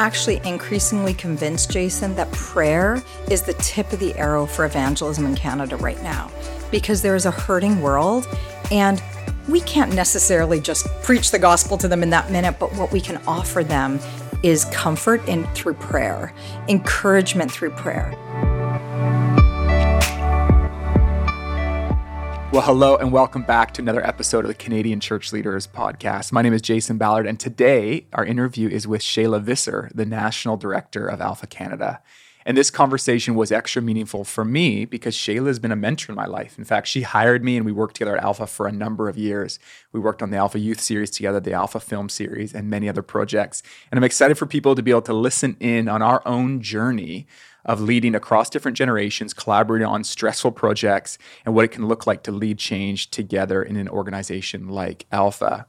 actually increasingly convinced, Jason, that prayer is the tip of the arrow for evangelism in Canada right now because there is a hurting world and we can't necessarily just preach the gospel to them in that minute, but what we can offer them is comfort in through prayer, encouragement through prayer. Well, hello and welcome back to another episode of the Canadian Church Leaders Podcast. My name is Jason Ballard, and today our interview is with Shaila Visser, the National Director of Alpha Canada. And this conversation was extra meaningful for me because Shaila has been a mentor in my life. In fact, she hired me and we worked together at Alpha for a number of years. We worked on the Alpha Youth series together, the Alpha Film series, and many other projects. And I'm excited for people to be able to listen in on our own journey of leading across different generations, collaborating on stressful projects, and what it can look like to lead change together in an organization like Alpha.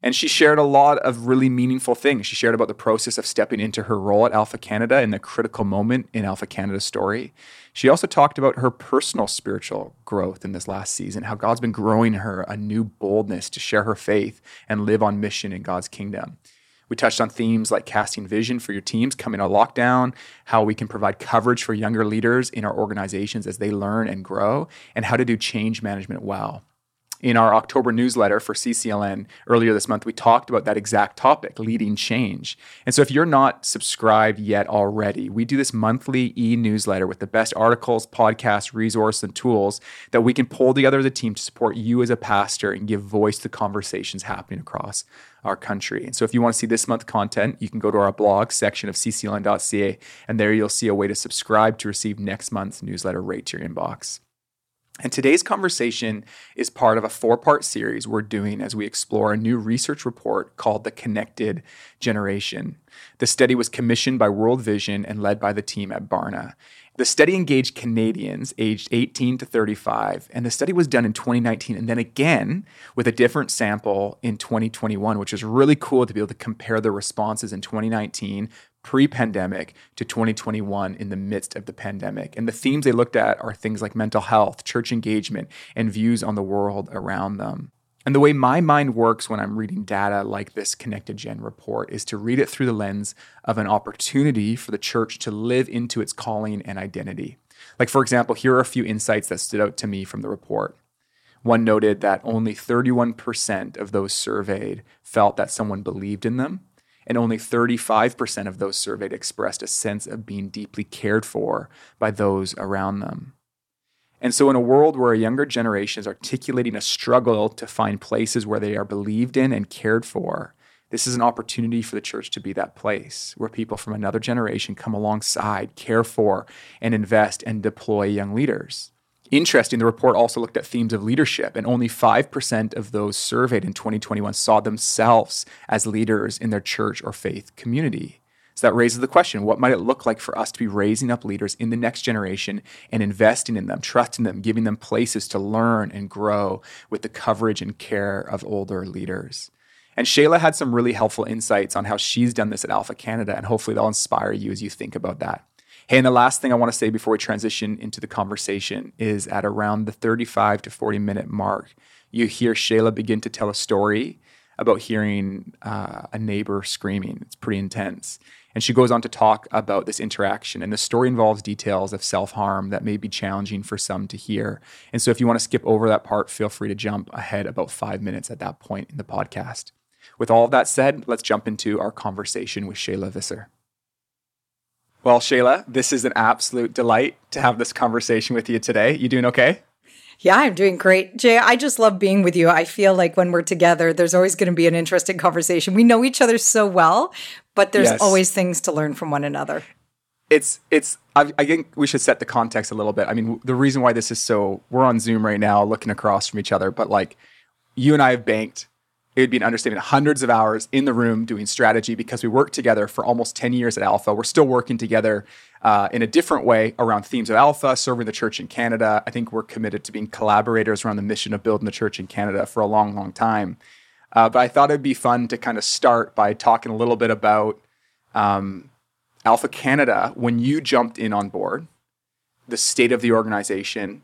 And she shared a lot of really meaningful things. She shared about the process of stepping into her role at Alpha Canada and the critical moment in Alpha Canada's story. She also talked about her personal spiritual growth in this last season, how God's been growing her a new boldness to share her faith and live on mission in God's kingdom. We touched on themes like casting vision for your teams coming out of lockdown, how we can provide coverage for younger leaders in our organizations as they learn and grow, and how to do change management well in our October newsletter for CCLN earlier this month, we talked about that exact topic, leading change. And so if you're not subscribed yet already, we do this monthly e newsletter with the best articles, podcasts, resources, and tools that we can pull together as a team to support you as a pastor and give voice to conversations happening across our country. And so if you want to see this month content, you can go to our blog section of ccln.ca, and there you'll see a way to subscribe to receive next month's newsletter right to your inbox. And today's conversation is part of a four part series we're doing as we explore a new research report called The Connected Generation. The study was commissioned by World Vision and led by the team at Barna. The study engaged Canadians aged 18 to 35, and the study was done in 2019 and then again with a different sample in 2021, which is really cool to be able to compare the responses in 2019 pre pandemic to 2021 in the midst of the pandemic. And the themes they looked at are things like mental health, church engagement, and views on the world around them. And the way my mind works when I'm reading data like this Connected Gen report is to read it through the lens of an opportunity for the church to live into its calling and identity. Like, for example, here are a few insights that stood out to me from the report. One noted that only 31% of those surveyed felt that someone believed in them, and only 35% of those surveyed expressed a sense of being deeply cared for by those around them. And so, in a world where a younger generation is articulating a struggle to find places where they are believed in and cared for, this is an opportunity for the church to be that place where people from another generation come alongside, care for, and invest and deploy young leaders. Interesting, the report also looked at themes of leadership, and only 5% of those surveyed in 2021 saw themselves as leaders in their church or faith community. So that raises the question what might it look like for us to be raising up leaders in the next generation and investing in them, trusting them, giving them places to learn and grow with the coverage and care of older leaders? And Shaila had some really helpful insights on how she's done this at Alpha Canada, and hopefully they'll inspire you as you think about that. Hey, and the last thing I want to say before we transition into the conversation is at around the 35 to 40 minute mark, you hear Shaila begin to tell a story about hearing uh, a neighbor screaming. It's pretty intense. And she goes on to talk about this interaction. And the story involves details of self harm that may be challenging for some to hear. And so if you want to skip over that part, feel free to jump ahead about five minutes at that point in the podcast. With all of that said, let's jump into our conversation with Shaila Visser. Well, Shaila, this is an absolute delight to have this conversation with you today. You doing okay? Yeah, I'm doing great. Jay, I just love being with you. I feel like when we're together, there's always going to be an interesting conversation. We know each other so well, but there's yes. always things to learn from one another. It's it's I, I think we should set the context a little bit. I mean, the reason why this is so we're on Zoom right now looking across from each other, but like you and I have banked it would be an understatement. Hundreds of hours in the room doing strategy because we worked together for almost 10 years at alpha. We're still working together uh, in a different way around themes of alpha serving the church in canada. I think we're committed to being collaborators around the mission of building the church in canada for a long long time. Uh, but i thought it'd be fun to kind of start by talking a little bit about um, alpha canada. When you jumped in on board the state of the organization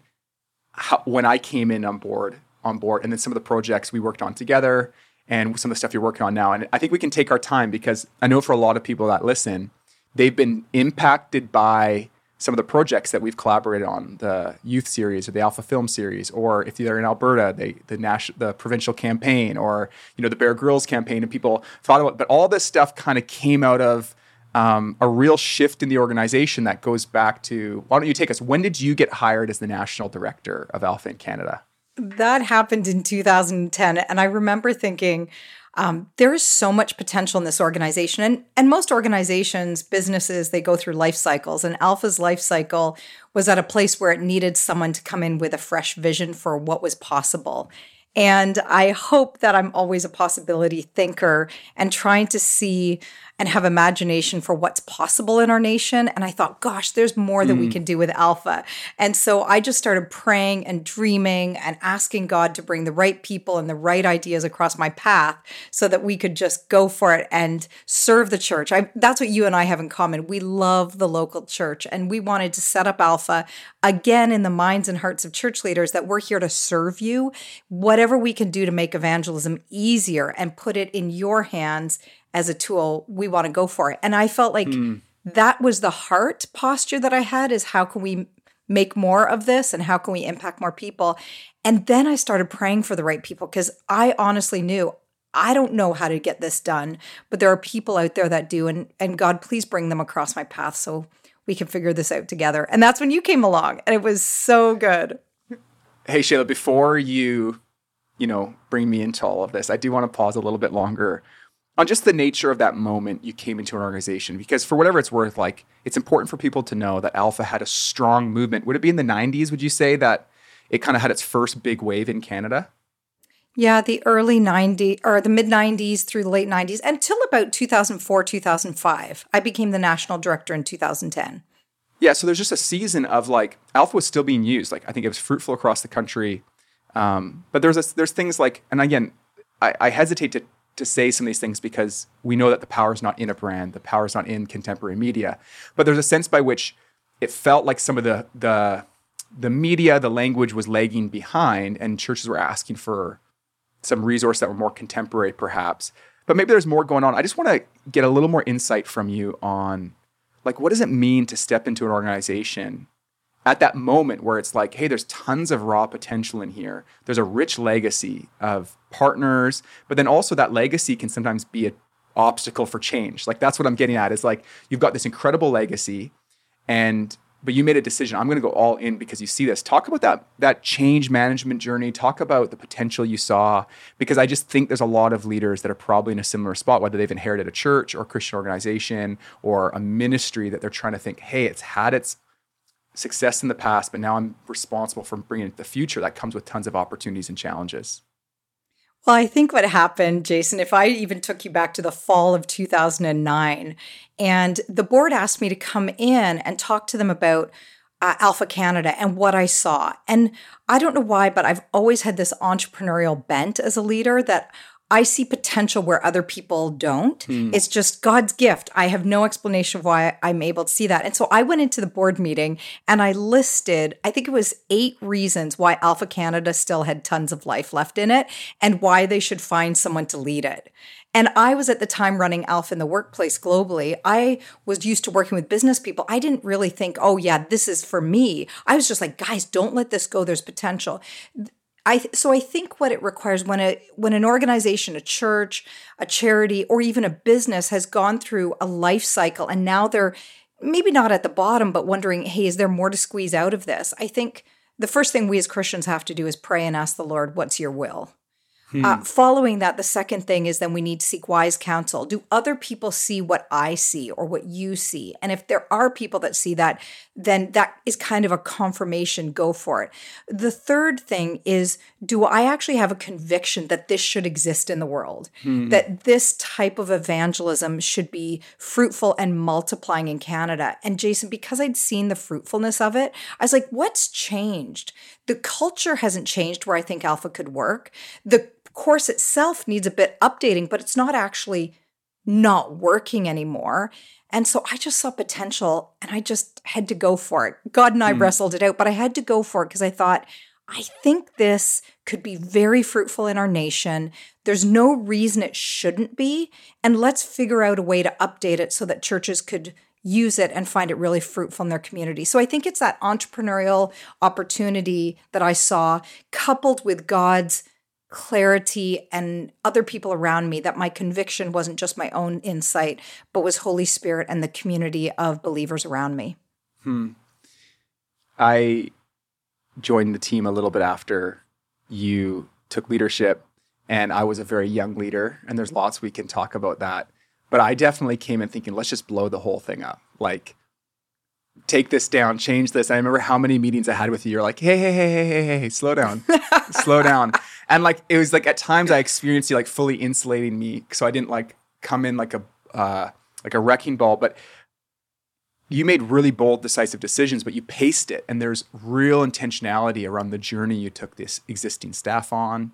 how, when i came in on board on board and then some of the projects we worked on together and some of the stuff you're working on now. And I think we can take our time because I know for a lot of people that listen, they've been impacted by some of the projects that we've collaborated on, the youth series or the Alpha Film series, or if they're in Alberta, they, the the provincial campaign, or you know the Bear Grylls campaign, and people thought about. But all this stuff kind of came out of um, a real shift in the organization that goes back to. Why don't you take us? When did you get hired as the national director of Alpha in Canada? That happened in 2010, and I remember thinking um, there is so much potential in this organization. And, and most organizations, businesses, they go through life cycles. And Alpha's life cycle was at a place where it needed someone to come in with a fresh vision for what was possible. And I hope that I'm always a possibility thinker and trying to see and have imagination for what's possible in our nation. And I thought, gosh, there's more that mm. we can do with Alpha. And so I just started praying and dreaming and asking God to bring the right people and the right ideas across my path so that we could just go for it and serve the church. I, that's what you and I have in common. We love the local church and we wanted to set up Alpha again in the minds and hearts of church leaders that we're here to serve you. Whatever we can do to make evangelism easier and put it in your hands as a tool, we want to go for it. And I felt like mm. that was the heart posture that I had is how can we make more of this and how can we impact more people? And then I started praying for the right people because I honestly knew I don't know how to get this done, but there are people out there that do. And, and God, please bring them across my path so we can figure this out together. And that's when you came along and it was so good. Hey, Shaila, before you, you know, bring me into all of this, I do want to pause a little bit longer on just the nature of that moment you came into an organization because for whatever it's worth like it's important for people to know that alpha had a strong movement. Would it be in the 90s would you say that it kind of had its first big wave in canada? Yeah the early 90s or the mid 90s through the late 90s until about 2004 2005 i became the national director in 2010 yeah so there's just a season of like alpha was still being used. Like i think it was fruitful across the country. Um, but there's a, there's things like and again I, I hesitate to to say some of these things because we know that the power is not in a brand, the power is not in contemporary media. But there's a sense by which it felt like some of the the the media, the language was lagging behind, and churches were asking for some resources that were more contemporary, perhaps. But maybe there's more going on. I just want to get a little more insight from you on like what does it mean to step into an organization at that moment where it's like, hey, there's tons of raw potential in here. There's a rich legacy of partners, but then also that legacy can sometimes be an obstacle for change. Like that's what I'm getting at is like you've got this incredible legacy and but you made a decision. I'm going to go all in because you see this. Talk about that that change management journey. Talk about the potential you saw because I just think there's a lot of leaders that are probably in a similar spot, whether they've inherited a church or a Christian organization or a ministry that they're trying to think, hey, it's had its success in the past, but now I'm responsible for bringing it the future. That comes with tons of opportunities and challenges. Well, I think what happened, Jason, if I even took you back to the fall of 2009, and the board asked me to come in and talk to them about uh, Alpha Canada and what I saw. And I don't know why, but I've always had this entrepreneurial bent as a leader that I see potential where other people don't. Mm. It's just God's gift. I have no explanation of why I'm able to see that. And so I went into the board meeting and I listed, I think it was eight reasons why Alpha Canada still had tons of life left in it and why they should find someone to lead it. And I was at the time running Alpha in the workplace globally. I was used to working with business people. I didn't really think, oh, yeah, this is for me. I was just like, guys, don't let this go. There's potential I so I think what it requires when a when an organization, a church, a charity, or even a business has gone through a life cycle and now they're maybe not at the bottom, but wondering, hey, is there more to squeeze out of this? I think the first thing we as Christians have to do is pray and ask the Lord, what's your will? Hmm. Uh, following that, the second thing is then we need to seek wise counsel. Do other people see what I see or what you see? And if there are people that see that, then that is kind of a confirmation. Go for it. The third thing is do I actually have a conviction that this should exist in the world? Hmm. That this type of evangelism should be fruitful and multiplying in Canada? And Jason, because I'd seen the fruitfulness of it, I was like, what's changed? The culture hasn't changed where I think Alpha could work. The course itself needs a bit updating, but it's not actually not working anymore. And so I just saw potential and I just had to go for it. God and I mm. wrestled it out, but I had to go for it because I thought, I think this could be very fruitful in our nation. There's no reason it shouldn't be. And let's figure out a way to update it so that churches could use it and find it really fruitful in their community. So I think it's that entrepreneurial opportunity that I saw coupled with God's clarity and other people around me that my conviction wasn't just my own insight, but was Holy Spirit and the community of believers around me. Hmm. I joined the team a little bit after you took leadership, and I was a very young leader, and there's lots we can talk about that. But I definitely came in thinking, let's just blow the whole thing up. Like, take this down, change this. I remember how many meetings I had with you. You're like, hey, hey, hey, hey, hey, hey, slow down, slow down. And like, it was like at times I experienced you like fully insulating me, so I didn't like come in like a uh, like a wrecking ball. But you made really bold, decisive decisions, but you paced it, and there's real intentionality around the journey you took this existing staff on,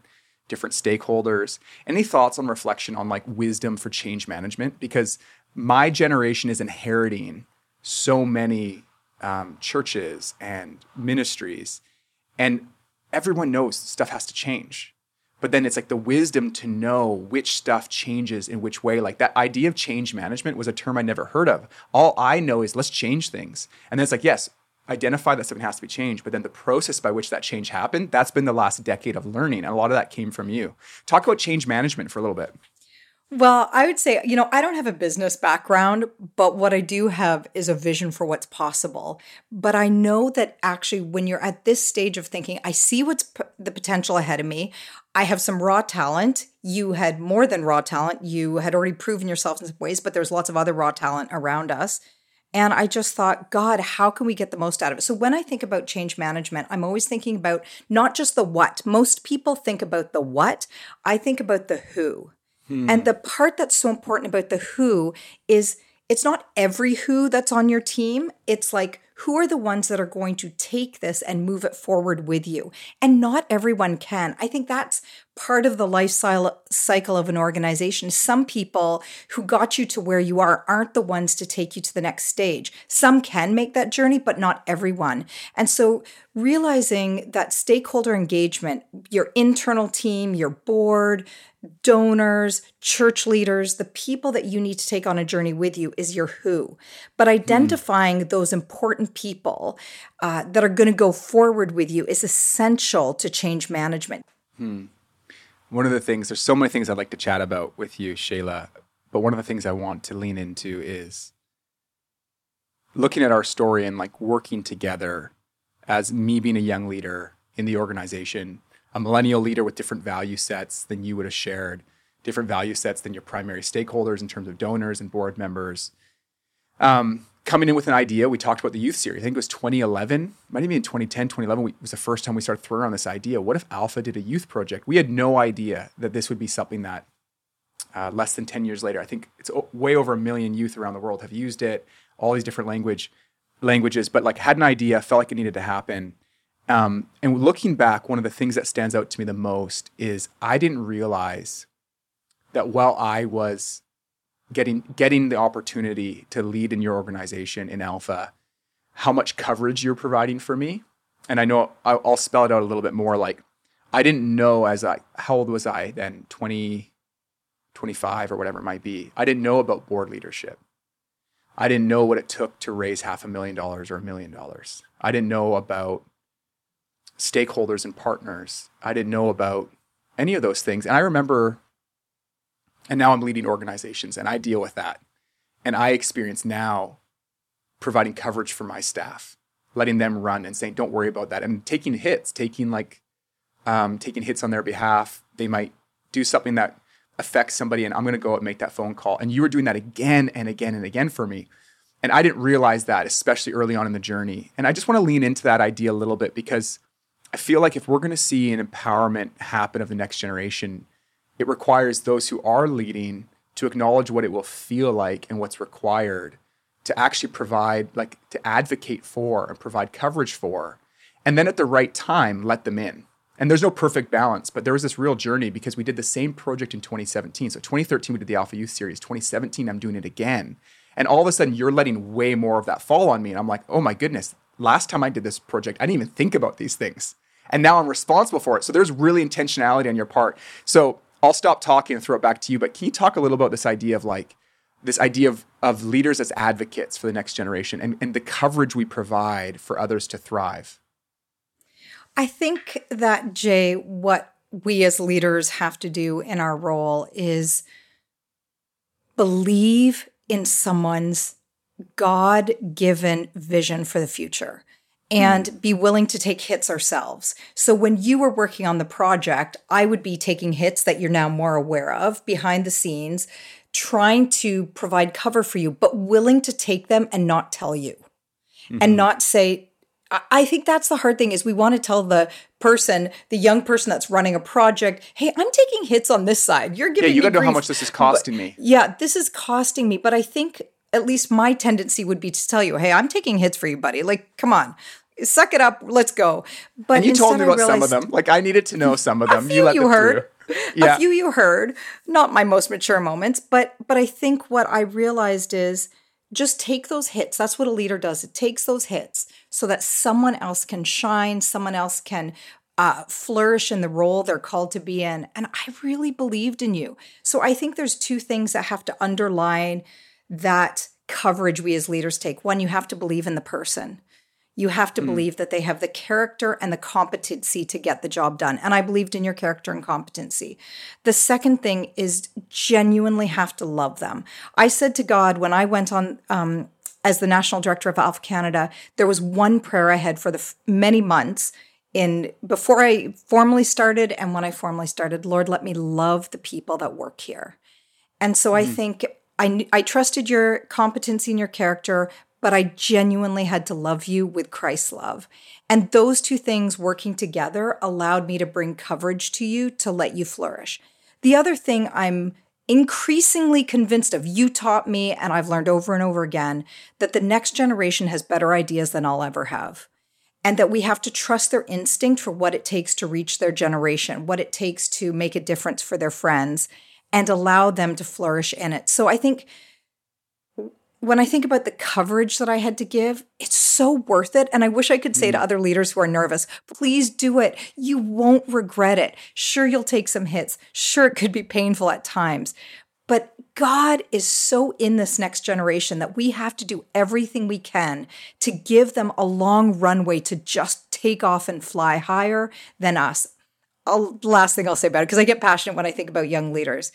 different stakeholders. Any thoughts on reflection on like wisdom for change management? Because my generation is inheriting so many um, churches and ministries, and everyone knows stuff has to change. But then it's like the wisdom to know which stuff changes in which way. Like that idea of change management was a term i never heard of. All i know is let's change things. And then it's like yes identify that something has to be changed but then the process by which that change happened that's been the last decade of learning and a lot of that came from you. Talk about change management for a little bit well, I would say, you know, I don't have a business background, but what I do have is a vision for what's possible. But I know that actually, when you're at this stage of thinking, I see what's p- the potential ahead of me. I have some raw talent. You had more than raw talent. You had already proven yourself in some ways, but there's lots of other raw talent around us. And I just thought, God, how can we get the most out of it? So when I think about change management, I'm always thinking about not just the what. Most people think about the what, I think about the who. Hmm. And the part that's so important about the who is it's not every who that's on your team. It's like, who are the ones that are going to take this and move it forward with you? And not everyone can. I think that's part of the life cycle of an organization. Some people who got you to where you are aren't the ones to take you to the next stage. Some can make that journey, but not everyone. And so realizing that stakeholder engagement, your internal team, your board, donors, church leaders, the people that you need to take on a journey with you is your who. But hmm. identifying mm. those important people uh, that are going to go forward with you is essential to change management. Hmm. One of the things, there's so many things I'd like to chat about with you, Shaila, but one of the things I want to lean into is looking at our story and like working together as me being a young leader in the organization a millennial leader with different value sets than you would have shared, different value sets than your primary stakeholders in terms of donors and board members. Um, coming in with an idea, we talked about the youth series. I think it was 2011, might even be in 2010, 2011 we, was the first time we started throwing around this idea. What if Alpha did a youth project? We had no idea that this would be something that uh, less than 10 years later, I think it's way over a million youth around the world have used it, all these different language languages, but like had an idea, felt like it needed to happen. Um, and looking back, one of the things that stands out to me the most is I didn't realize that while I was getting getting the opportunity to lead in your organization in Alpha, how much coverage you're providing for me. And I know I'll spell it out a little bit more. Like I didn't know as I how old was I then 20, 25 or whatever it might be. I didn't know about board leadership. I didn't know what it took to raise half a million dollars or a million dollars. I didn't know about stakeholders and partners. I didn't know about any of those things. And I remember, and now I'm leading organizations and I deal with that. And I experience now providing coverage for my staff, letting them run and saying, don't worry about that. And taking hits, taking like, um, taking hits on their behalf. They might do something that affects somebody and I'm going to go and make that phone call. And you were doing that again and again and again for me. And I didn't realize that, especially early on in the journey. And I just want to lean into that idea a little bit because I feel like if we're going to see an empowerment happen of the next generation, it requires those who are leading to acknowledge what it will feel like and what's required to actually provide, like to advocate for and provide coverage for. And then at the right time, let them in. And there's no perfect balance, but there was this real journey because we did the same project in 2017. So 2013, we did the Alpha Youth Series. 2017, I'm doing it again. And all of a sudden, you're letting way more of that fall on me. And I'm like, oh my goodness, last time I did this project, I didn't even think about these things. And now I'm responsible for it. So there's really intentionality on your part. So I'll stop talking and throw it back to you. But can you talk a little about this idea of like, this idea of, of leaders as advocates for the next generation and, and the coverage we provide for others to thrive? I think that, Jay, what we as leaders have to do in our role is believe in someone's God given vision for the future and mm. be willing to take hits ourselves. So when you were working on the project, I would be taking hits that you're now more aware of behind the scenes, trying to provide cover for you, but willing to take them and not tell you. Mm-hmm. And not say, I think that's the hard thing is we want to tell the person, the young person that's running a project, hey, I'm taking hits on this side. You're giving yeah, you got to know how much this is costing but, me. Yeah, this is costing me. But I think at least my tendency would be to tell you, hey, I'm taking hits for you, buddy. Like, come on. Suck it up. Let's go. But and you told me about realized, some of them. Like I needed to know some of them. you let you heard. Yeah. A few you heard. Not my most mature moments, but but I think what I realized is just take those hits. That's what a leader does. It takes those hits so that someone else can shine, someone else can uh, flourish in the role they're called to be in. And I really believed in you. So I think there's two things that have to underline that coverage we as leaders take. One, you have to believe in the person. You have to mm. believe that they have the character and the competency to get the job done. And I believed in your character and competency. The second thing is genuinely have to love them. I said to God when I went on um, as the national director of Alpha Canada, there was one prayer I had for the f- many months in before I formally started and when I formally started. Lord, let me love the people that work here. And so mm I think I, I trusted your competency and your character, but I genuinely had to love you with Christ's love. And those two things working together allowed me to bring coverage to you to let you flourish. The other thing I'm increasingly convinced of, you taught me, and I've learned over and over again, that the next generation has better ideas than I'll ever have. And that we have to trust their instinct for what it takes to reach their generation, what it takes to make a difference for their friends, and allow them to flourish in it. So I think when I think about the coverage that I had to give, it's so worth it. And I wish I could say mm. to other leaders who are nervous, please do it. You won't regret it. Sure, you'll take some hits. Sure, it could be painful at times. But God is so in this next generation that we have to do everything we can to give them a long runway to just take off and fly higher than us. I'll, last thing I'll say about it, because I get passionate when I think about young leaders.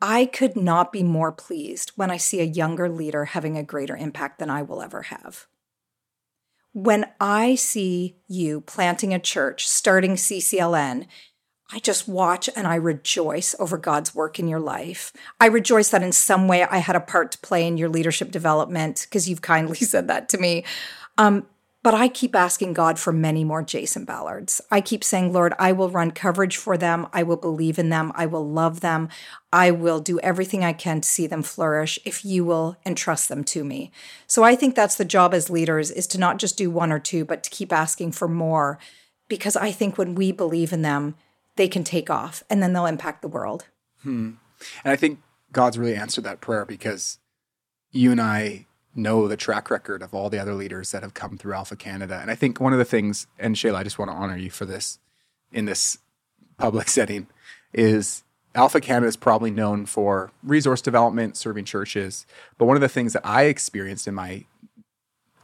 I could not be more pleased when I see a younger leader having a greater impact than I will ever have. When I see you planting a church, starting CCLN, I just watch and I rejoice over God's work in your life. I rejoice that in some way I had a part to play in your leadership development because you've kindly said that to me. Um, but I keep asking God for many more Jason Ballards. I keep saying, Lord, I will run coverage for them. I will believe in them. I will love them. I will do everything I can to see them flourish if you will entrust them to me. So I think that's the job as leaders is to not just do one or two, but to keep asking for more because I think when we believe in them, they can take off and then they'll impact the world. Hmm. And I think God's really answered that prayer because you and I know the track record of all the other leaders that have come through Alpha Canada. And I think one of the things, and Shaila, I just want to honor you for this in this public setting, is Alpha Canada is probably known for resource development, serving churches. But one of the things that I experienced in my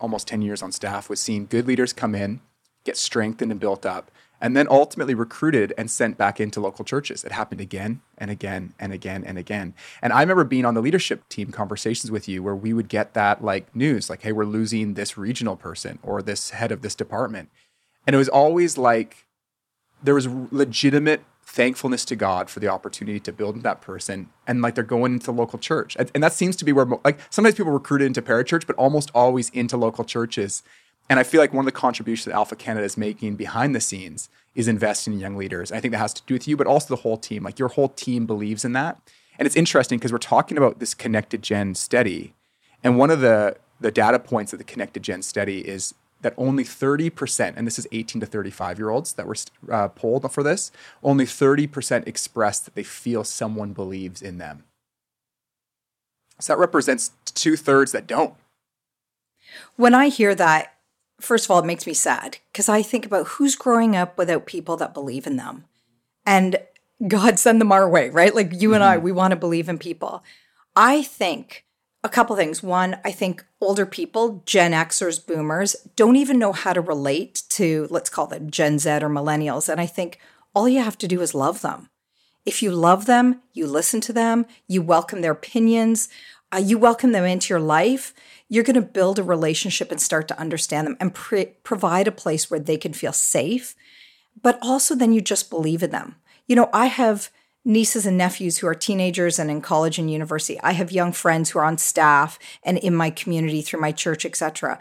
almost 10 years on staff was seeing good leaders come in, get strengthened and built up, and then ultimately recruited and sent back into local churches. It happened again and again and again and again. And I remember being on the leadership team conversations with you where we would get that like news, like, hey, we're losing this regional person or this head of this department. And it was always like there was legitimate thankfulness to God for the opportunity to build that person. And like they're going into local church. And, and that seems to be where, like, sometimes people recruited into parachurch, but almost always into local churches. And I feel like one of the contributions that Alpha Canada is making behind the scenes is investing in young leaders. I think that has to do with you, but also the whole team. Like your whole team believes in that. And it's interesting because we're talking about this connected gen study. And one of the, the data points of the connected gen study is that only 30%, and this is 18 to 35 year olds that were uh, polled for this, only 30% expressed that they feel someone believes in them. So that represents two thirds that don't. When I hear that, first of all, it makes me sad because I think about who's growing up without people that believe in them. And God send them our way, right? Like you and I, we want to believe in people. I think a couple things. One, I think older people, Gen Xers, boomers, don't even know how to relate to, let's call them Gen Z or millennials. And I think all you have to do is love them. If you love them, you listen to them, you welcome their opinions, uh, you welcome them into your life, you're going to build a relationship and start to understand them and pre- provide a place where they can feel safe. But also, then you just believe in them. You know, I have nieces and nephews who are teenagers and in college and university. I have young friends who are on staff and in my community through my church, etc.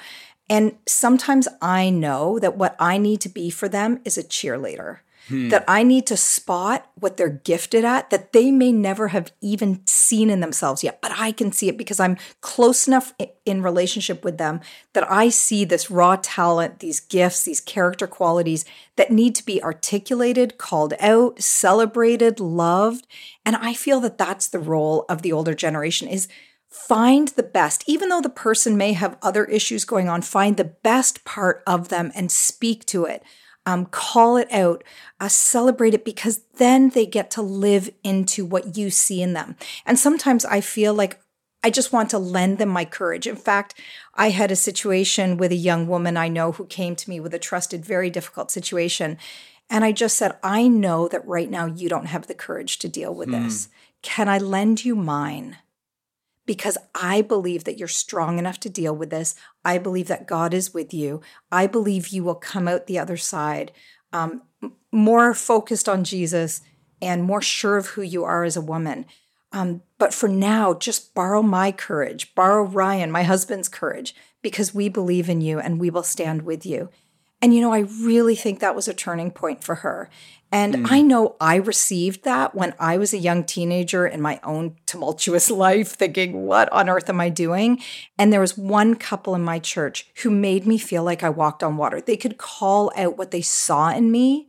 And sometimes I know that what I need to be for them is a cheerleader hmm. that I need to spot what they're gifted at that they may never have even seen in themselves yet, but I can see it because I'm close enough in relationship with them that I see this raw talent, these gifts, these character qualities that need to be articulated, called out, celebrated, loved. And I feel that that's the role of the older generation is find the best even though the person may have other issues going on find the best part of them and speak to it um, call it out, uh, celebrate it because then they get to live into what you see in them. And sometimes I feel like I just want to lend them my courage. In fact, I had a situation with a young woman I know who came to me with a trusted, very difficult situation. And I just said, I know that right now you don't have the courage to deal with mm. this. Can I lend you mine? Because I believe that you're strong enough to deal with this. I believe that God is with you. I believe you will come out the other side um, more focused on Jesus and more sure of who you are as a woman. Um, but for now, just borrow my courage, borrow Ryan, my husband's courage, because we believe in you and we will stand with you. And, you know, I really think that was a turning point for her. And mm. I know I received that when I was a young teenager in my own tumultuous life, thinking, what on earth am I doing? And there was one couple in my church who made me feel like I walked on water. They could call out what they saw in me.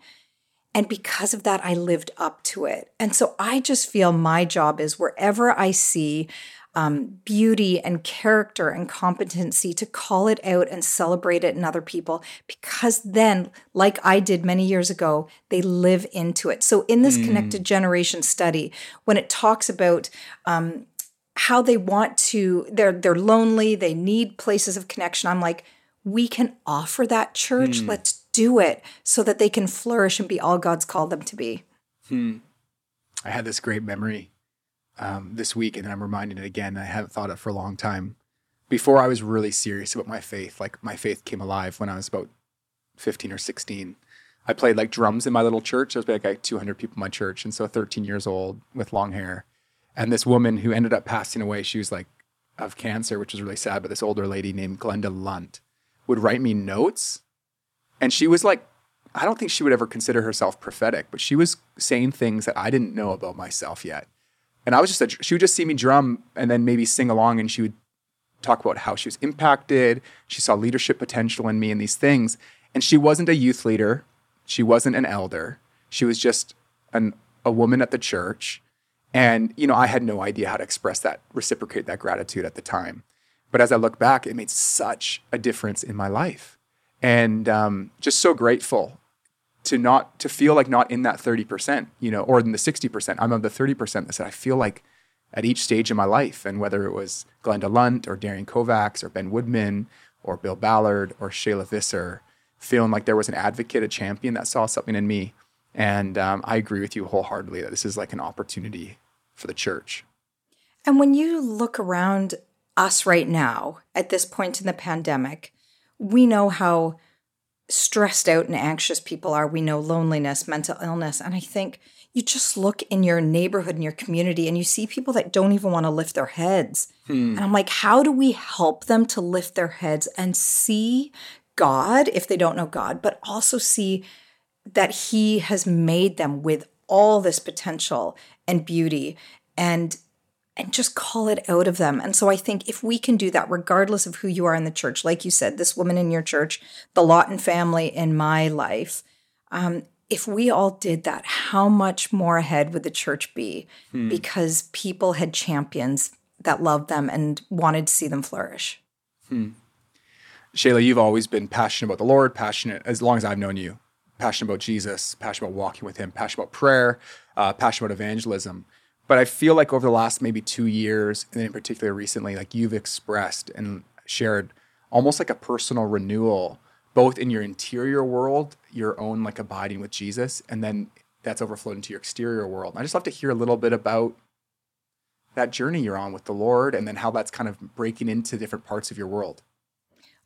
And because of that, I lived up to it. And so I just feel my job is wherever I see um, beauty and character and competency to call it out and celebrate it in other people because then like i did many years ago they live into it so in this mm. connected generation study when it talks about um, how they want to they're they're lonely they need places of connection i'm like we can offer that church mm. let's do it so that they can flourish and be all god's called them to be hmm. i had this great memory um, this week, and I'm reminded it again. I haven't thought it for a long time. Before I was really serious about my faith, like my faith came alive when I was about 15 or 16. I played like drums in my little church. There was like 200 people in my church, and so 13 years old with long hair. And this woman who ended up passing away, she was like of cancer, which was really sad. But this older lady named Glenda Lunt would write me notes, and she was like, I don't think she would ever consider herself prophetic, but she was saying things that I didn't know about myself yet. And I was just, a, she would just see me drum and then maybe sing along and she would talk about how she was impacted. She saw leadership potential in me and these things. And she wasn't a youth leader. She wasn't an elder. She was just an, a woman at the church. And, you know, I had no idea how to express that, reciprocate that gratitude at the time. But as I look back, it made such a difference in my life. And um, just so grateful to not to feel like not in that 30%, you know, or in the 60%. I'm of the 30% that said I feel like at each stage in my life, and whether it was Glenda Lunt or Darian Kovacs or Ben Woodman or Bill Ballard or Shaila Visser, feeling like there was an advocate, a champion that saw something in me. And um, I agree with you wholeheartedly that this is like an opportunity for the church. And when you look around us right now at this point in the pandemic, we know how stressed out and anxious people are. We know loneliness, mental illness. And I think you just look in your neighborhood and your community and you see people that don't even want to lift their heads. Hmm. And I'm like, how do we help them to lift their heads and see God if they don't know God, but also see that He has made them with all this potential and beauty and and just call it out of them. And so I think if we can do that, regardless of who you are in the church, like you said, this woman in your church, the Lawton family in my life, um, if we all did that, how much more ahead would the church be? Hmm. Because people had champions that loved them and wanted to see them flourish. Hmm. Shaila, you've always been passionate about the Lord, passionate as long as I've known you, passionate about Jesus, passionate about walking with Him, passionate about prayer, uh, passionate about evangelism. But I feel like over the last maybe two years, and in particular recently, like you've expressed and shared almost like a personal renewal, both in your interior world, your own like abiding with Jesus, and then that's overflowed into your exterior world. And I just love to hear a little bit about that journey you're on with the Lord and then how that's kind of breaking into different parts of your world.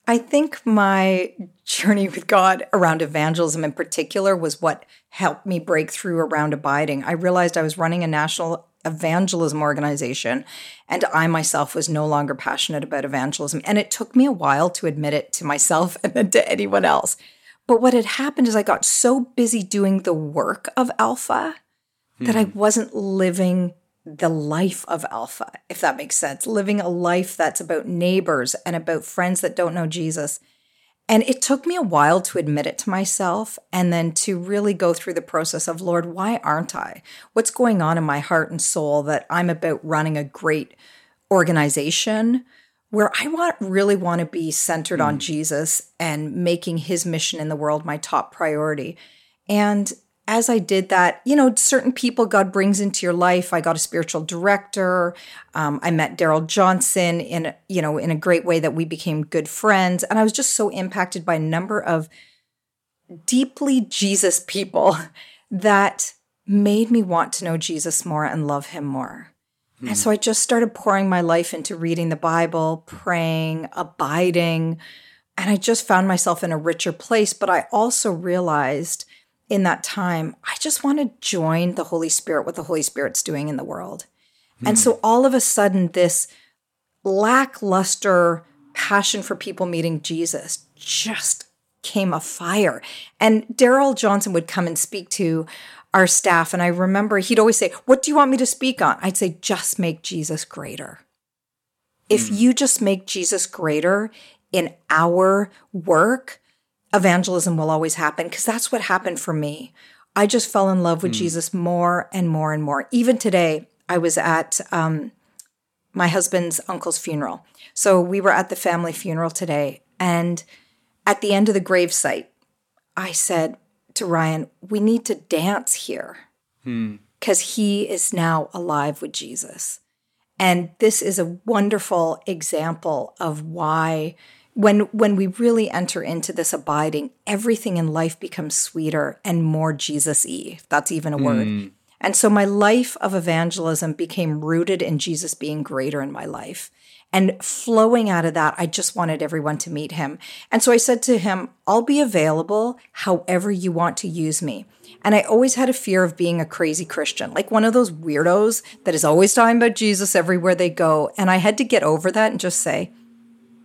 I think my journey with God around evangelism in particular was what helped me break through around abiding. I realized I was running a national evangelism organization and I myself was no longer passionate about evangelism. And it took me a while to admit it to myself and then to anyone else. But what had happened is I got so busy doing the work of Alpha hmm. that I hmm. wasn't living the life of Alpha, if that makes sense. Living a life that's about neighbors and about friends that don't know Jesus. And it took me a while to admit it to myself and then to really go through the process of, Lord, why aren't I? What's going on in my heart and soul that I'm about running a great organization where I want really want to be centered mm. on Jesus and making his mission in the world my top priority. And as I did that, you know, certain people God brings into your life. I got a spiritual director. Um, I met Darrell Johnson in, you know, in a great way that we became good friends. And I was just so impacted by a number of deeply Jesus people that made me want to know Jesus more and love him more. Hmm. And so I just started pouring my life into reading the Bible, praying, abiding. And I just found myself in a richer place. But I also realized in that time, I just want to join the Holy Spirit, what the Holy Spirit's doing in the world. Mm. And so all of a sudden, this lackluster passion for people meeting Jesus just came afire. And Darrell Johnson would come and speak to our staff. And I remember he'd always say, What do you want me to speak on? I'd say, Just make Jesus greater. If mm. you just make Jesus greater in our work, evangelism will always happen because that's what happened for me. I just fell in love with mm. Jesus more and more and more. Even today, I was at um, my husband's uncle's funeral. So we were at the family funeral today. And at the end of the gravesite, I said to Ryan, We need to dance here because hmm. he is now alive with Jesus. And this is a wonderful example of why when when we really enter into this abiding everything in life becomes sweeter and more jesus-y. If that's even a word. Mm. and so my life of evangelism became rooted in jesus being greater in my life. And flowing out of that i just wanted everyone to meet him. And so i said to him i'll be available however you want to use me. And I always had a fear of being a crazy Christian, like one of those weirdos that is always talking about Jesus everywhere they go. And I had to get over that and just say,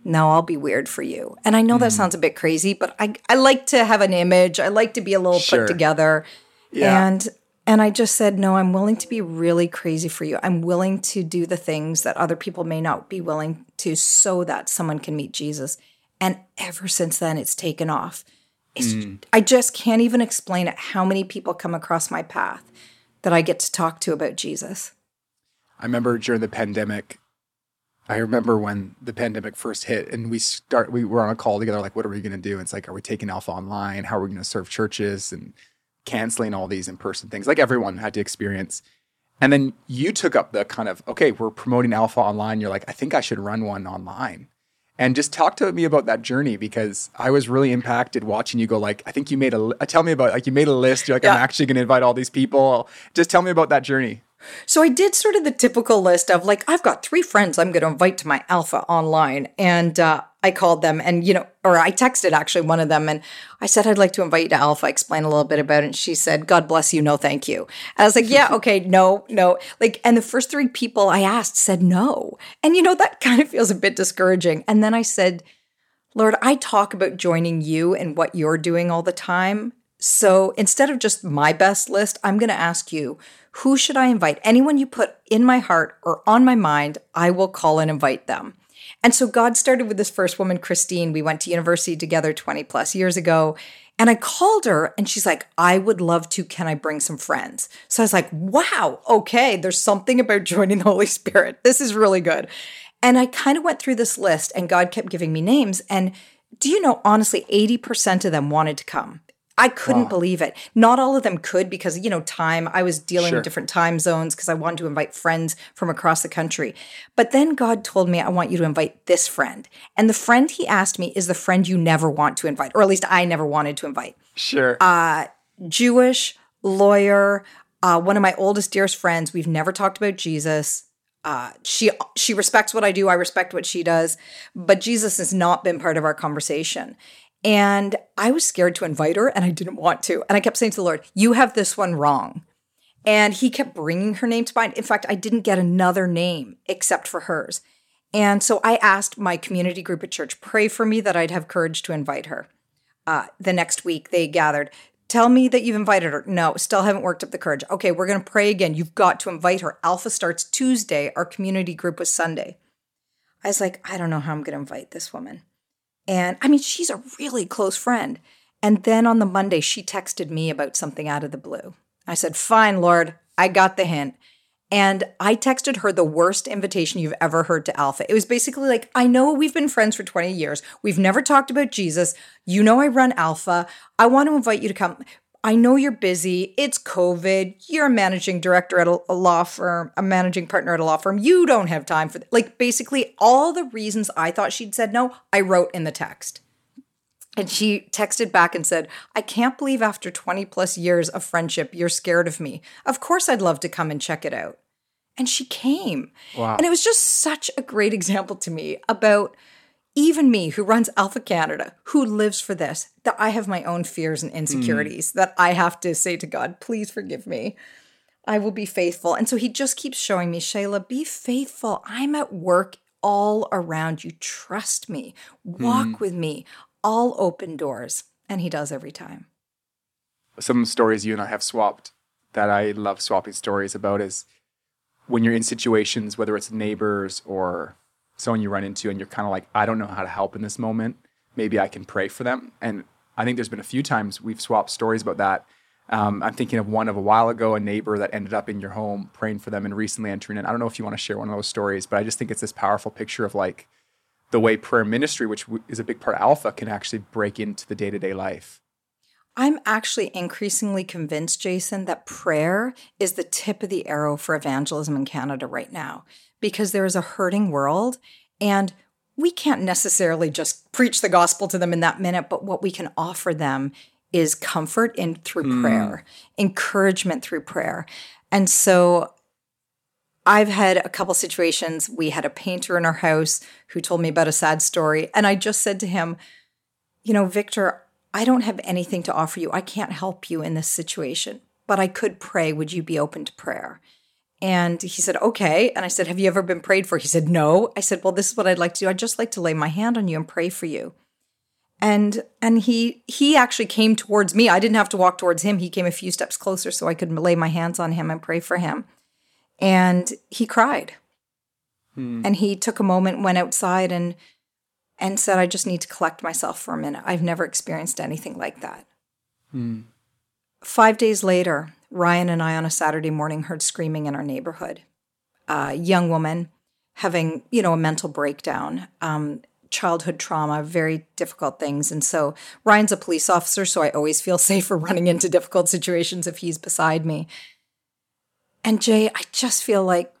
no, I'll be weird for you. And I know mm. that sounds a bit crazy, but I I like to have an image. I like to be a little sure. put together. Yeah. And and I just said, "No, I'm willing to be really crazy for you. I'm willing to do the things that other people may not be willing to so that someone can meet Jesus." And ever since then it's taken off. Mm. I just can't even explain it how many people come across my path that I get to talk to about Jesus. I remember during the pandemic, I remember when the pandemic first hit and we start we were on a call together like what are we going to do? And it's like are we taking Alpha online? How are we going to serve churches and canceling all these in-person things like everyone had to experience. And then you took up the kind of okay, we're promoting Alpha online. You're like I think I should run one online. And just talk to me about that journey because I was really impacted watching you go like I think you made a tell me about like you made a list. You're like yeah. I'm actually going to invite all these people. Just tell me about that journey. So I did sort of the typical list of like, I've got three friends I'm going to invite to my alpha online. And uh, I called them and, you know, or I texted actually one of them and I said, I'd like to invite you to alpha, explain a little bit about it. And she said, God bless you. No, thank you. And I was like, yeah, okay, no, no. Like, and the first three people I asked said no. And, you know, that kind of feels a bit discouraging. And then I said, Lord, I talk about joining you and what you're doing all the time. So instead of just my best list, I'm going to ask you, who should I invite? Anyone you put in my heart or on my mind, I will call and invite them. And so God started with this first woman, Christine. We went to university together 20 plus years ago. And I called her and she's like, I would love to. Can I bring some friends? So I was like, wow, okay, there's something about joining the Holy Spirit. This is really good. And I kind of went through this list and God kept giving me names. And do you know, honestly, 80% of them wanted to come. I couldn't wow. believe it. Not all of them could because, you know, time, I was dealing sure. with different time zones because I wanted to invite friends from across the country. But then God told me, I want you to invite this friend. And the friend he asked me is the friend you never want to invite, or at least I never wanted to invite. Sure. Uh, Jewish, lawyer, uh, one of my oldest, dearest friends. We've never talked about Jesus. Uh, she she respects what I do. I respect what she does, but Jesus has not been part of our conversation. And I was scared to invite her and I didn't want to. And I kept saying to the Lord, You have this one wrong. And he kept bringing her name to mind. In fact, I didn't get another name except for hers. And so I asked my community group at church, pray for me that I'd have courage to invite her. Uh, the next week, they gathered. Tell me that you've invited her. No, still haven't worked up the courage. Okay, we're going to pray again. You've got to invite her. Alpha starts Tuesday. Our community group was Sunday. I was like, I don't know how I'm going to invite this woman. And I mean, she's a really close friend. And then on the Monday, she texted me about something out of the blue. I said, Fine, Lord, I got the hint. And I texted her the worst invitation you've ever heard to Alpha. It was basically like, I know we've been friends for 20 years. We've never talked about Jesus. You know, I run Alpha. I want to invite you to come. I know you're busy. It's COVID. You're a managing director at a, law firm, a managing partner at a law firm. You don't have time for th-. like basically all the reasons I thought she'd said no, I wrote in the text. And she texted back and said, I can't believe after 20 plus years of friendship, you're scared of me. Of course, I'd love to come and check it out. And she came. Wow. And it was just such a great example to me about even me who runs Alpha Canada, who lives for this, that I have my own fears and insecurities mm. that I have to say to God, please forgive me. I will be faithful. And so he just keeps showing me, Shaila, be faithful. I'm at work all around you. Trust me. Walk mm. with me. All open doors. And he does every time. Some stories you and I have swapped that I love swapping stories about is when you're in situations, whether it's neighbors or someone you run into and you're kind of like, I don't know how to help in this moment. Maybe I can pray for them. And I think there's been a few times we've swapped stories about that. Um, I'm thinking of one of a while ago, a neighbor that ended up in your home praying for them and recently entering in. I don't know if you want to share one of those stories, but I just think it's this powerful picture of like the way prayer ministry, which is a big part of Alpha, can actually break into the day to day life. I'm actually increasingly convinced, Jason, that prayer is the tip of the arrow for evangelism in Canada right now because there is a hurting world and we can't necessarily just preach the gospel to them in that minute, but what we can offer them is comfort in through mm. prayer, encouragement through prayer. And so I've had a couple situations. We had a painter in our house who told me about a sad story. And I just said to him, You know, Victor, I don't have anything to offer you. I can't help you in this situation, but I could pray. Would you be open to prayer? And he said, okay. And I said, have you ever been prayed for? He said, no. I said, well, this is what I'd like to do. I'd just like to lay my hand on you and pray for you. And and he he actually came towards me. I didn't have to walk towards him. He came a few steps closer so I could lay my hands on him and pray for him. And he cried. Hmm. And he took a moment, went outside and and said, I just need to collect myself for a minute. I've never experienced anything like that. Hmm. Five days later, Ryan and I on a Saturday morning heard screaming in our neighborhood. A young woman having, you know, a mental breakdown, um, childhood trauma, very difficult things. And so Ryan's a police officer, so I always feel safer running into difficult situations if he's beside me. And Jay, I just feel like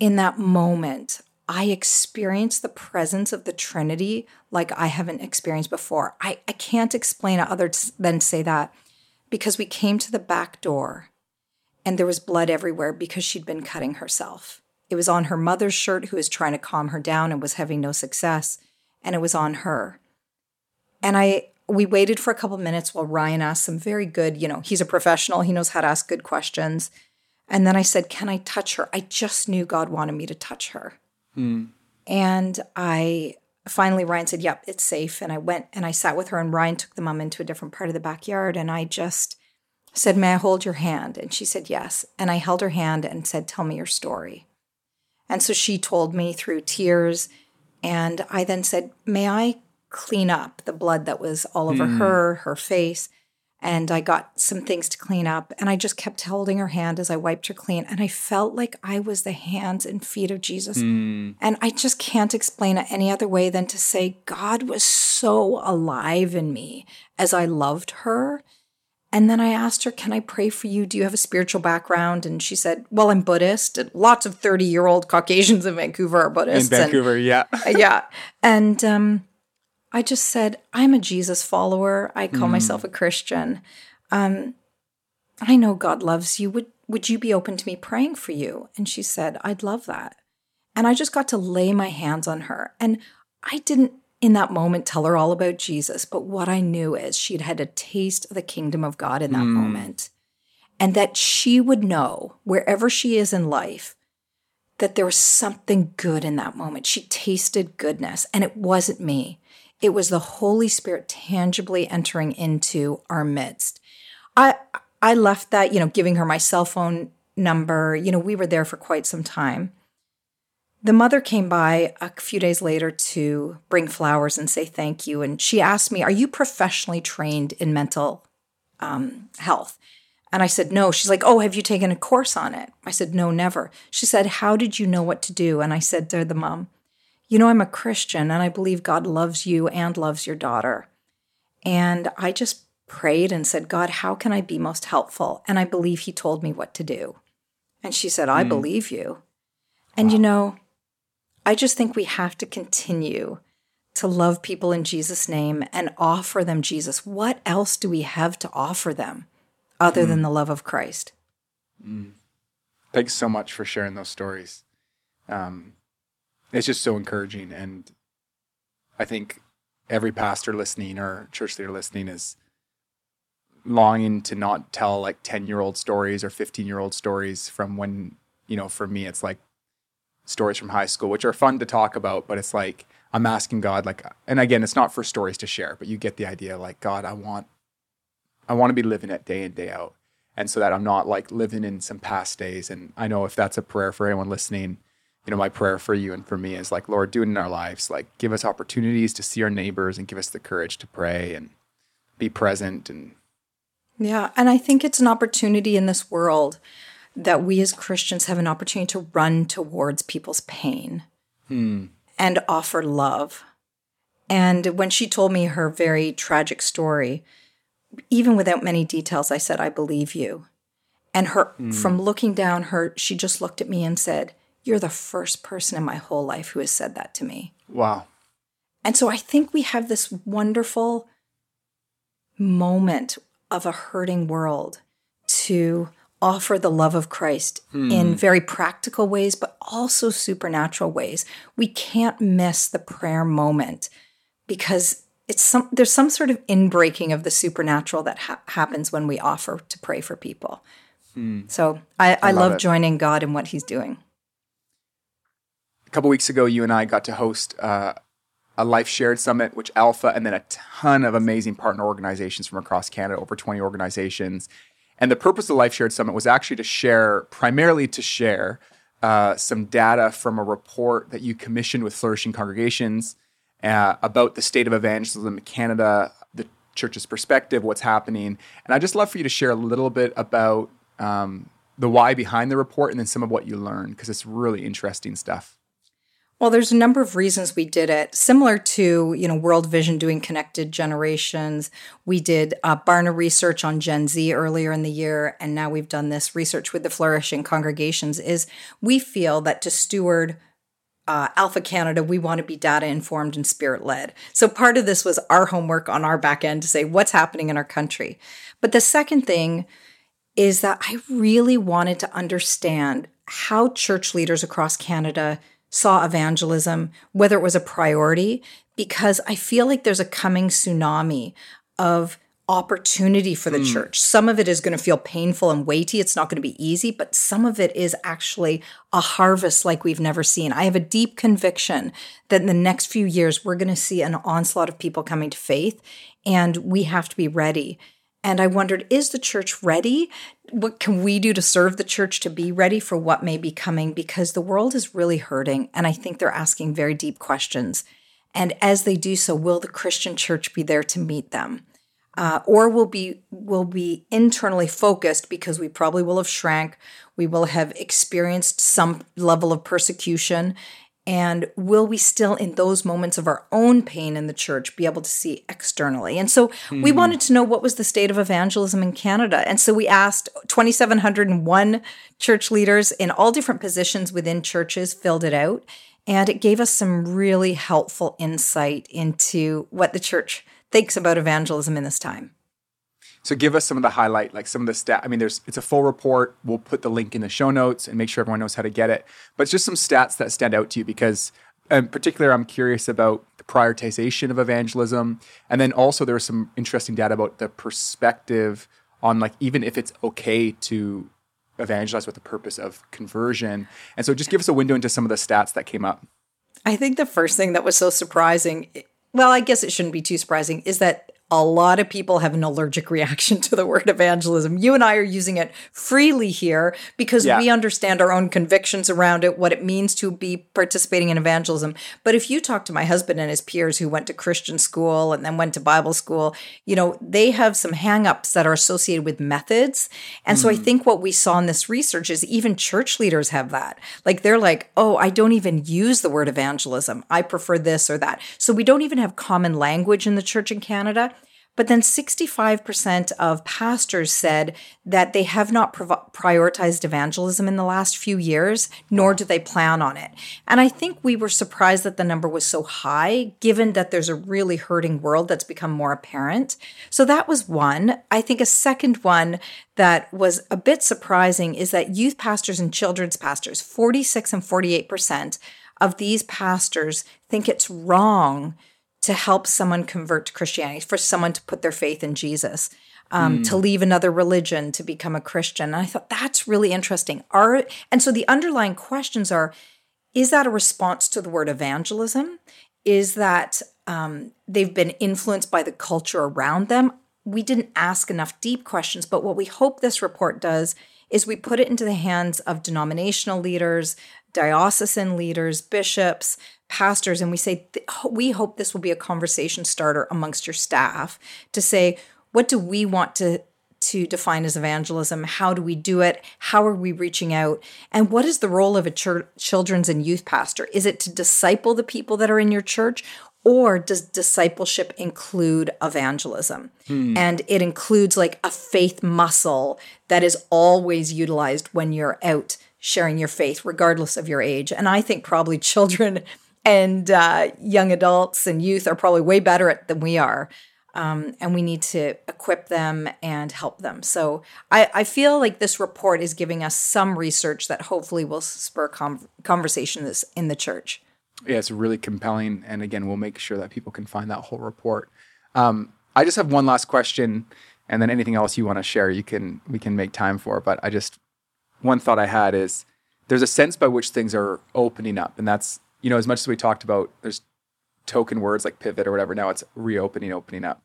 in that moment, I experienced the presence of the Trinity like I haven't experienced before. I, I can't explain it other than say that because we came to the back door and there was blood everywhere because she'd been cutting herself. It was on her mother's shirt, who was trying to calm her down and was having no success, and it was on her. And I, we waited for a couple minutes while Ryan asked some very good, you know, he's a professional, he knows how to ask good questions. And then I said, Can I touch her? I just knew God wanted me to touch her. Mm. And I finally, Ryan said, Yep, it's safe. And I went and I sat with her, and Ryan took the mom into a different part of the backyard. And I just said, May I hold your hand? And she said, Yes. And I held her hand and said, Tell me your story. And so she told me through tears. And I then said, May I clean up the blood that was all over mm. her, her face? And I got some things to clean up. And I just kept holding her hand as I wiped her clean. And I felt like I was the hands and feet of Jesus. Mm. And I just can't explain it any other way than to say God was so alive in me as I loved her. And then I asked her, Can I pray for you? Do you have a spiritual background? And she said, Well, I'm Buddhist. And lots of 30 year old Caucasians in Vancouver are Buddhists. In Vancouver, and, yeah. yeah. And um, I just said, I'm a Jesus follower. I call mm. myself a Christian. Um, I know God loves you. Would would you be open to me praying for you? And she said, I'd love that. And I just got to lay my hands on her. And I didn't in that moment tell her all about Jesus, but what I knew is she'd had a taste of the kingdom of God in that mm. moment. And that she would know wherever she is in life that there was something good in that moment. She tasted goodness, and it wasn't me. It was the Holy Spirit tangibly entering into our midst. I I left that, you know, giving her my cell phone number. You know, we were there for quite some time. The mother came by a few days later to bring flowers and say thank you. And she asked me, Are you professionally trained in mental um, health? And I said, No. She's like, Oh, have you taken a course on it? I said, No, never. She said, How did you know what to do? And I said to the mom, you know, I'm a Christian and I believe God loves you and loves your daughter. And I just prayed and said, God, how can I be most helpful? And I believe He told me what to do. And she said, I mm. believe you. And wow. you know, I just think we have to continue to love people in Jesus' name and offer them Jesus. What else do we have to offer them other mm. than the love of Christ? Mm. Thanks so much for sharing those stories. Um, it's just so encouraging. And I think every pastor listening or church leader listening is longing to not tell like 10 year old stories or 15 year old stories from when, you know, for me, it's like stories from high school, which are fun to talk about, but it's like, I'm asking God, like, and again, it's not for stories to share, but you get the idea, like, God, I want, I want to be living it day in, day out. And so that I'm not like living in some past days. And I know if that's a prayer for anyone listening, you know, my prayer for you and for me is like, Lord, do it in our lives. Like, give us opportunities to see our neighbors and give us the courage to pray and be present. And yeah, and I think it's an opportunity in this world that we as Christians have an opportunity to run towards people's pain hmm. and offer love. And when she told me her very tragic story, even without many details, I said, I believe you. And her, hmm. from looking down, her, she just looked at me and said, you're the first person in my whole life who has said that to me. Wow. And so I think we have this wonderful moment of a hurting world to offer the love of Christ hmm. in very practical ways, but also supernatural ways. We can't miss the prayer moment because it's some there's some sort of inbreaking of the supernatural that ha- happens when we offer to pray for people. Hmm. So I, I, I love, love joining God in what He's doing couple weeks ago, you and I got to host uh, a Life Shared Summit, which Alpha, and then a ton of amazing partner organizations from across Canada, over 20 organizations. And the purpose of the Life Shared Summit was actually to share, primarily to share uh, some data from a report that you commissioned with Flourishing Congregations uh, about the state of evangelism in Canada, the church's perspective, what's happening. And I'd just love for you to share a little bit about um, the why behind the report and then some of what you learned, because it's really interesting stuff. Well, there's a number of reasons we did it. Similar to, you know, World Vision doing connected generations. We did uh, Barna research on Gen Z earlier in the year, and now we've done this research with the flourishing congregations. Is we feel that to steward uh, Alpha Canada, we want to be data informed and spirit led. So part of this was our homework on our back end to say what's happening in our country. But the second thing is that I really wanted to understand how church leaders across Canada saw evangelism, whether it was a priority, because I feel like there's a coming tsunami of opportunity for the mm. church. Some of it is going to feel painful and weighty. It's not going to be easy, but some of it is actually a harvest like we've never seen. I have a deep conviction that in the next few years, we're going to see an onslaught of people coming to faith, and we have to be ready. And I wondered, is the church ready? What can we do to serve the church to be ready for what may be coming? Because the world is really hurting. And I think they're asking very deep questions. And as they do so, will the Christian church be there to meet them? uh, or we'll be will be internally focused because we probably will have shrank. We will have experienced some level of persecution, and will we still, in those moments of our own pain in the church, be able to see externally? And so mm-hmm. we hmm. wanted to know what was the state of evangelism in Canada. And so we asked 2,701 church leaders in all different positions within churches, filled it out. And it gave us some really helpful insight into what the church thinks about evangelism in this time. So give us some of the highlight, like some of the stat. I mean, there's it's a full report. We'll put the link in the show notes and make sure everyone knows how to get it. But just some stats that stand out to you because, in particular, I'm curious about the prioritization of evangelism, and then also there's some interesting data about the perspective on like even if it's okay to evangelize with the purpose of conversion. And so just give us a window into some of the stats that came up. I think the first thing that was so surprising, well, I guess it shouldn't be too surprising, is that a lot of people have an allergic reaction to the word evangelism. You and I are using it freely here because yeah. we understand our own convictions around it, what it means to be participating in evangelism. But if you talk to my husband and his peers who went to Christian school and then went to Bible school, you know, they have some hangups that are associated with methods. And mm. so I hmm. think what we saw in this research is even church leaders have that. Like they're like, oh, I don't even use the word evangelism. I prefer this or that. So we don't even have common language in the church in Canada. But then 65% of pastors said that they have not prov- prioritized evangelism in the last few years, nor do they plan on it. And I think we were surprised that the number was so high, given that there's a really hurting world that's become more apparent. So that was one. I think a second one that was a bit surprising is that youth pastors and children's pastors, 46 and 48% of these pastors think it's wrong to help someone convert to Christianity, for someone to put their faith in Jesus, um, mm. to leave another religion to become a Christian. And I thought that's really interesting. Are and so the underlying questions are: Is that a response to the word evangelism? Is that um, they've been influenced by the culture around them? We didn't ask enough deep questions, but what we hope this report does is we put it into the hands of denominational leaders, diocesan leaders, bishops, pastors, and we say, we hope this will be a conversation starter amongst your staff to say, what do we want to to define as evangelism? How do we do it? How are we reaching out? And what is the role of a church, children's and youth pastor? Is it to disciple the people that are in your church? Or does discipleship include evangelism? Hmm. And it includes like a faith muscle that is always utilized when you're out sharing your faith, regardless of your age. And I think probably children and uh, young adults and youth are probably way better at than we are. Um, and we need to equip them and help them. So I, I, feel like this report is giving us some research that hopefully will spur com- conversations in the church. Yeah, it's really compelling. And again, we'll make sure that people can find that whole report. Um, I just have one last question, and then anything else you want to share, you can we can make time for. But I just one thought I had is there's a sense by which things are opening up, and that's you know as much as we talked about there's token words like pivot or whatever. Now it's reopening, opening up,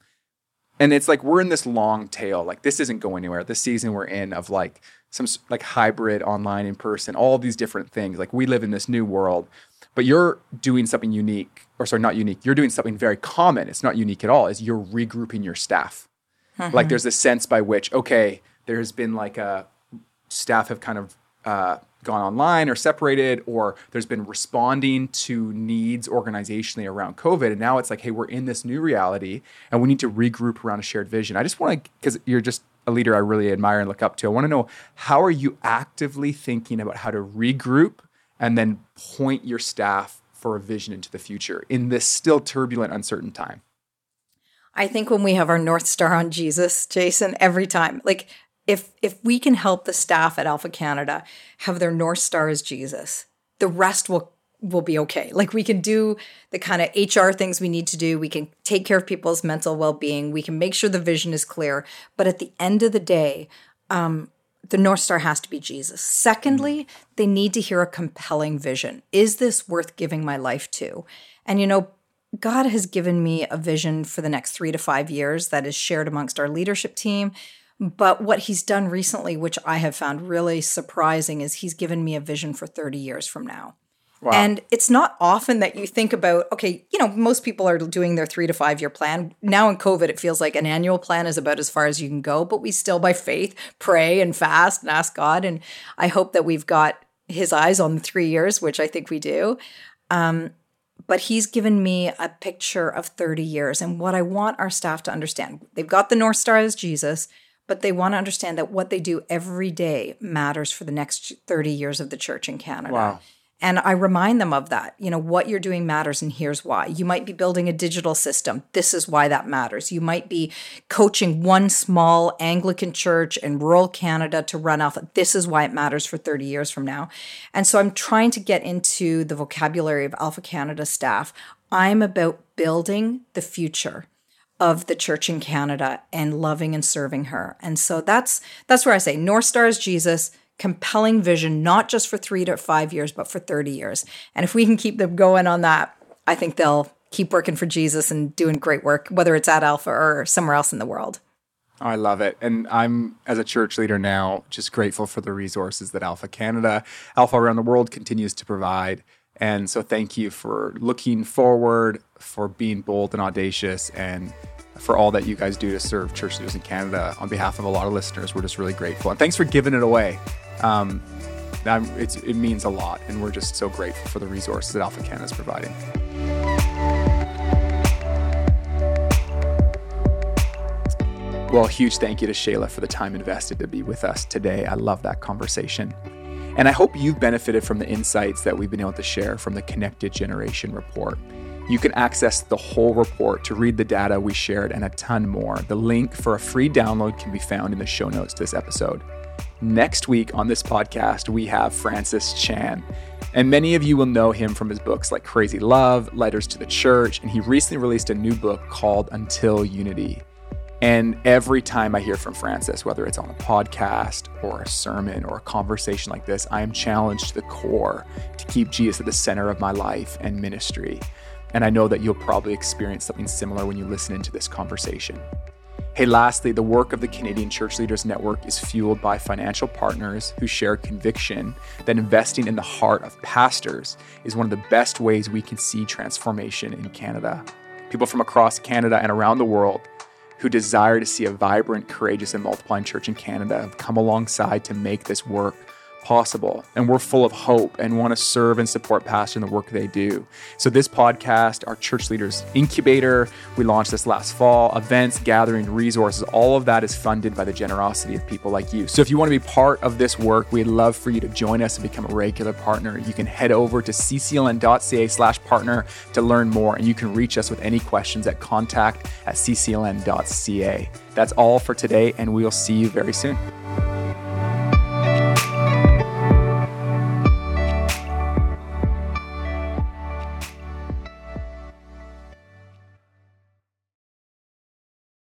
and it's like we're in this long tail. Like this isn't going anywhere. This season we're in of like some like hybrid, online, in person, all these different things. Like we live in this new world, but you're doing something unique, or sorry, not unique. You're doing something very common. It's not unique at all. Is you're regrouping your staff. Mm-hmm. Like there's a sense by which okay, there has been like a staff have kind of uh, gone online or separated, or there's been responding to needs organizationally around COVID. And now it's like, hey, we're in this new reality and we need to regroup around a shared vision. I just want to, because you're just a leader I really admire and look up to. I want to know how are you actively thinking about how to regroup and then point your staff for a vision into the future in this still turbulent, uncertain time? I think when we have our North Star on Jesus, Jason, every time, like if if we can help the staff at Alpha Canada have their north star as Jesus, the rest will will be okay. Like we can do the kind of HR things we need to do. We can take care of people's mental well-being. We can make sure the vision is clear. But at the end of the day, um, the North Star has to be Jesus. Secondly, they need to hear a compelling vision. Is this worth giving my life to? And you know, God has given me a vision for the next three to five years that is shared amongst our leadership team. But what he's done recently, which I have found really surprising, is he's given me a vision for 30 years from now. Wow. And it's not often that you think about, okay, you know, most people are doing their three to five year plan. Now in COVID, it feels like an annual plan is about as far as you can go, but we still, by faith, pray and fast and ask God. And I hope that we've got his eyes on the three years, which I think we do. Um, but he's given me a picture of 30 years. And what I want our staff to understand they've got the North Star as Jesus, but they want to understand that what they do every day matters for the next 30 years of the church in Canada. Wow. And I remind them of that. You know, what you're doing matters, and here's why. You might be building a digital system. This is why that matters. You might be coaching one small Anglican church in rural Canada to run Alpha. This is why it matters for 30 years from now. And so I'm trying to get into the vocabulary of Alpha Canada staff. I'm about building the future of the church in Canada and loving and serving her. And so that's that's where I say North Star is Jesus compelling vision, not just for three to five years, but for 30 years. And if we can keep them going on that, I think they'll keep working for Jesus and doing great work, whether it's at Alpha or somewhere else in the world. I love it. And I'm, as a church leader now, just grateful for the resources that Alpha Canada, Alpha around the world continues to provide. And so thank you for looking forward, for being bold and audacious, and for all that you guys do to serve church leaders in Canada. On behalf of a lot of listeners, we're just really grateful. And thanks for giving it away um, it means a lot, and we're just so grateful for the resources that Alpha Canada is providing. Well, huge thank you to Shaila for the time invested to be with us today. I love that conversation. And I hope you've benefited from the insights that we've been able to share from the Connected Generation report. You can access the whole report to read the data we shared and a ton more. The link for a free download can be found in the show notes to this episode. Next week on this podcast, we have Francis Chan. And many of you will know him from his books like Crazy Love, Letters to the Church, and he recently released a new book called Until Unity. And every time I hear from Francis, whether it's on a podcast or a sermon or a conversation like this, I am challenged to the core to keep Jesus at the center of my life and ministry. And I know that you'll probably experience something similar when you listen into this conversation. Hey, lastly, the work of the Canadian Church Leaders Network is fueled by financial partners who share conviction that investing in the heart of pastors is one of the best ways we can see transformation in Canada. People from across Canada and around the world who desire to see a vibrant, courageous, and multiplying church in Canada have come alongside to make this work possible. And we're full of hope and want to serve and support pastors in the work they do. So, this podcast, our church leaders incubator, we launched this last fall, events, gathering, resources, all of that is funded by the generosity of people like you. So, if you want to be part of this work, we'd love for you to join us and become a regular partner. You can head over to ccln.ca slash partner to learn more, and you can reach us with any questions at contact at ccln.ca. That's all for today, and we'll see you very soon.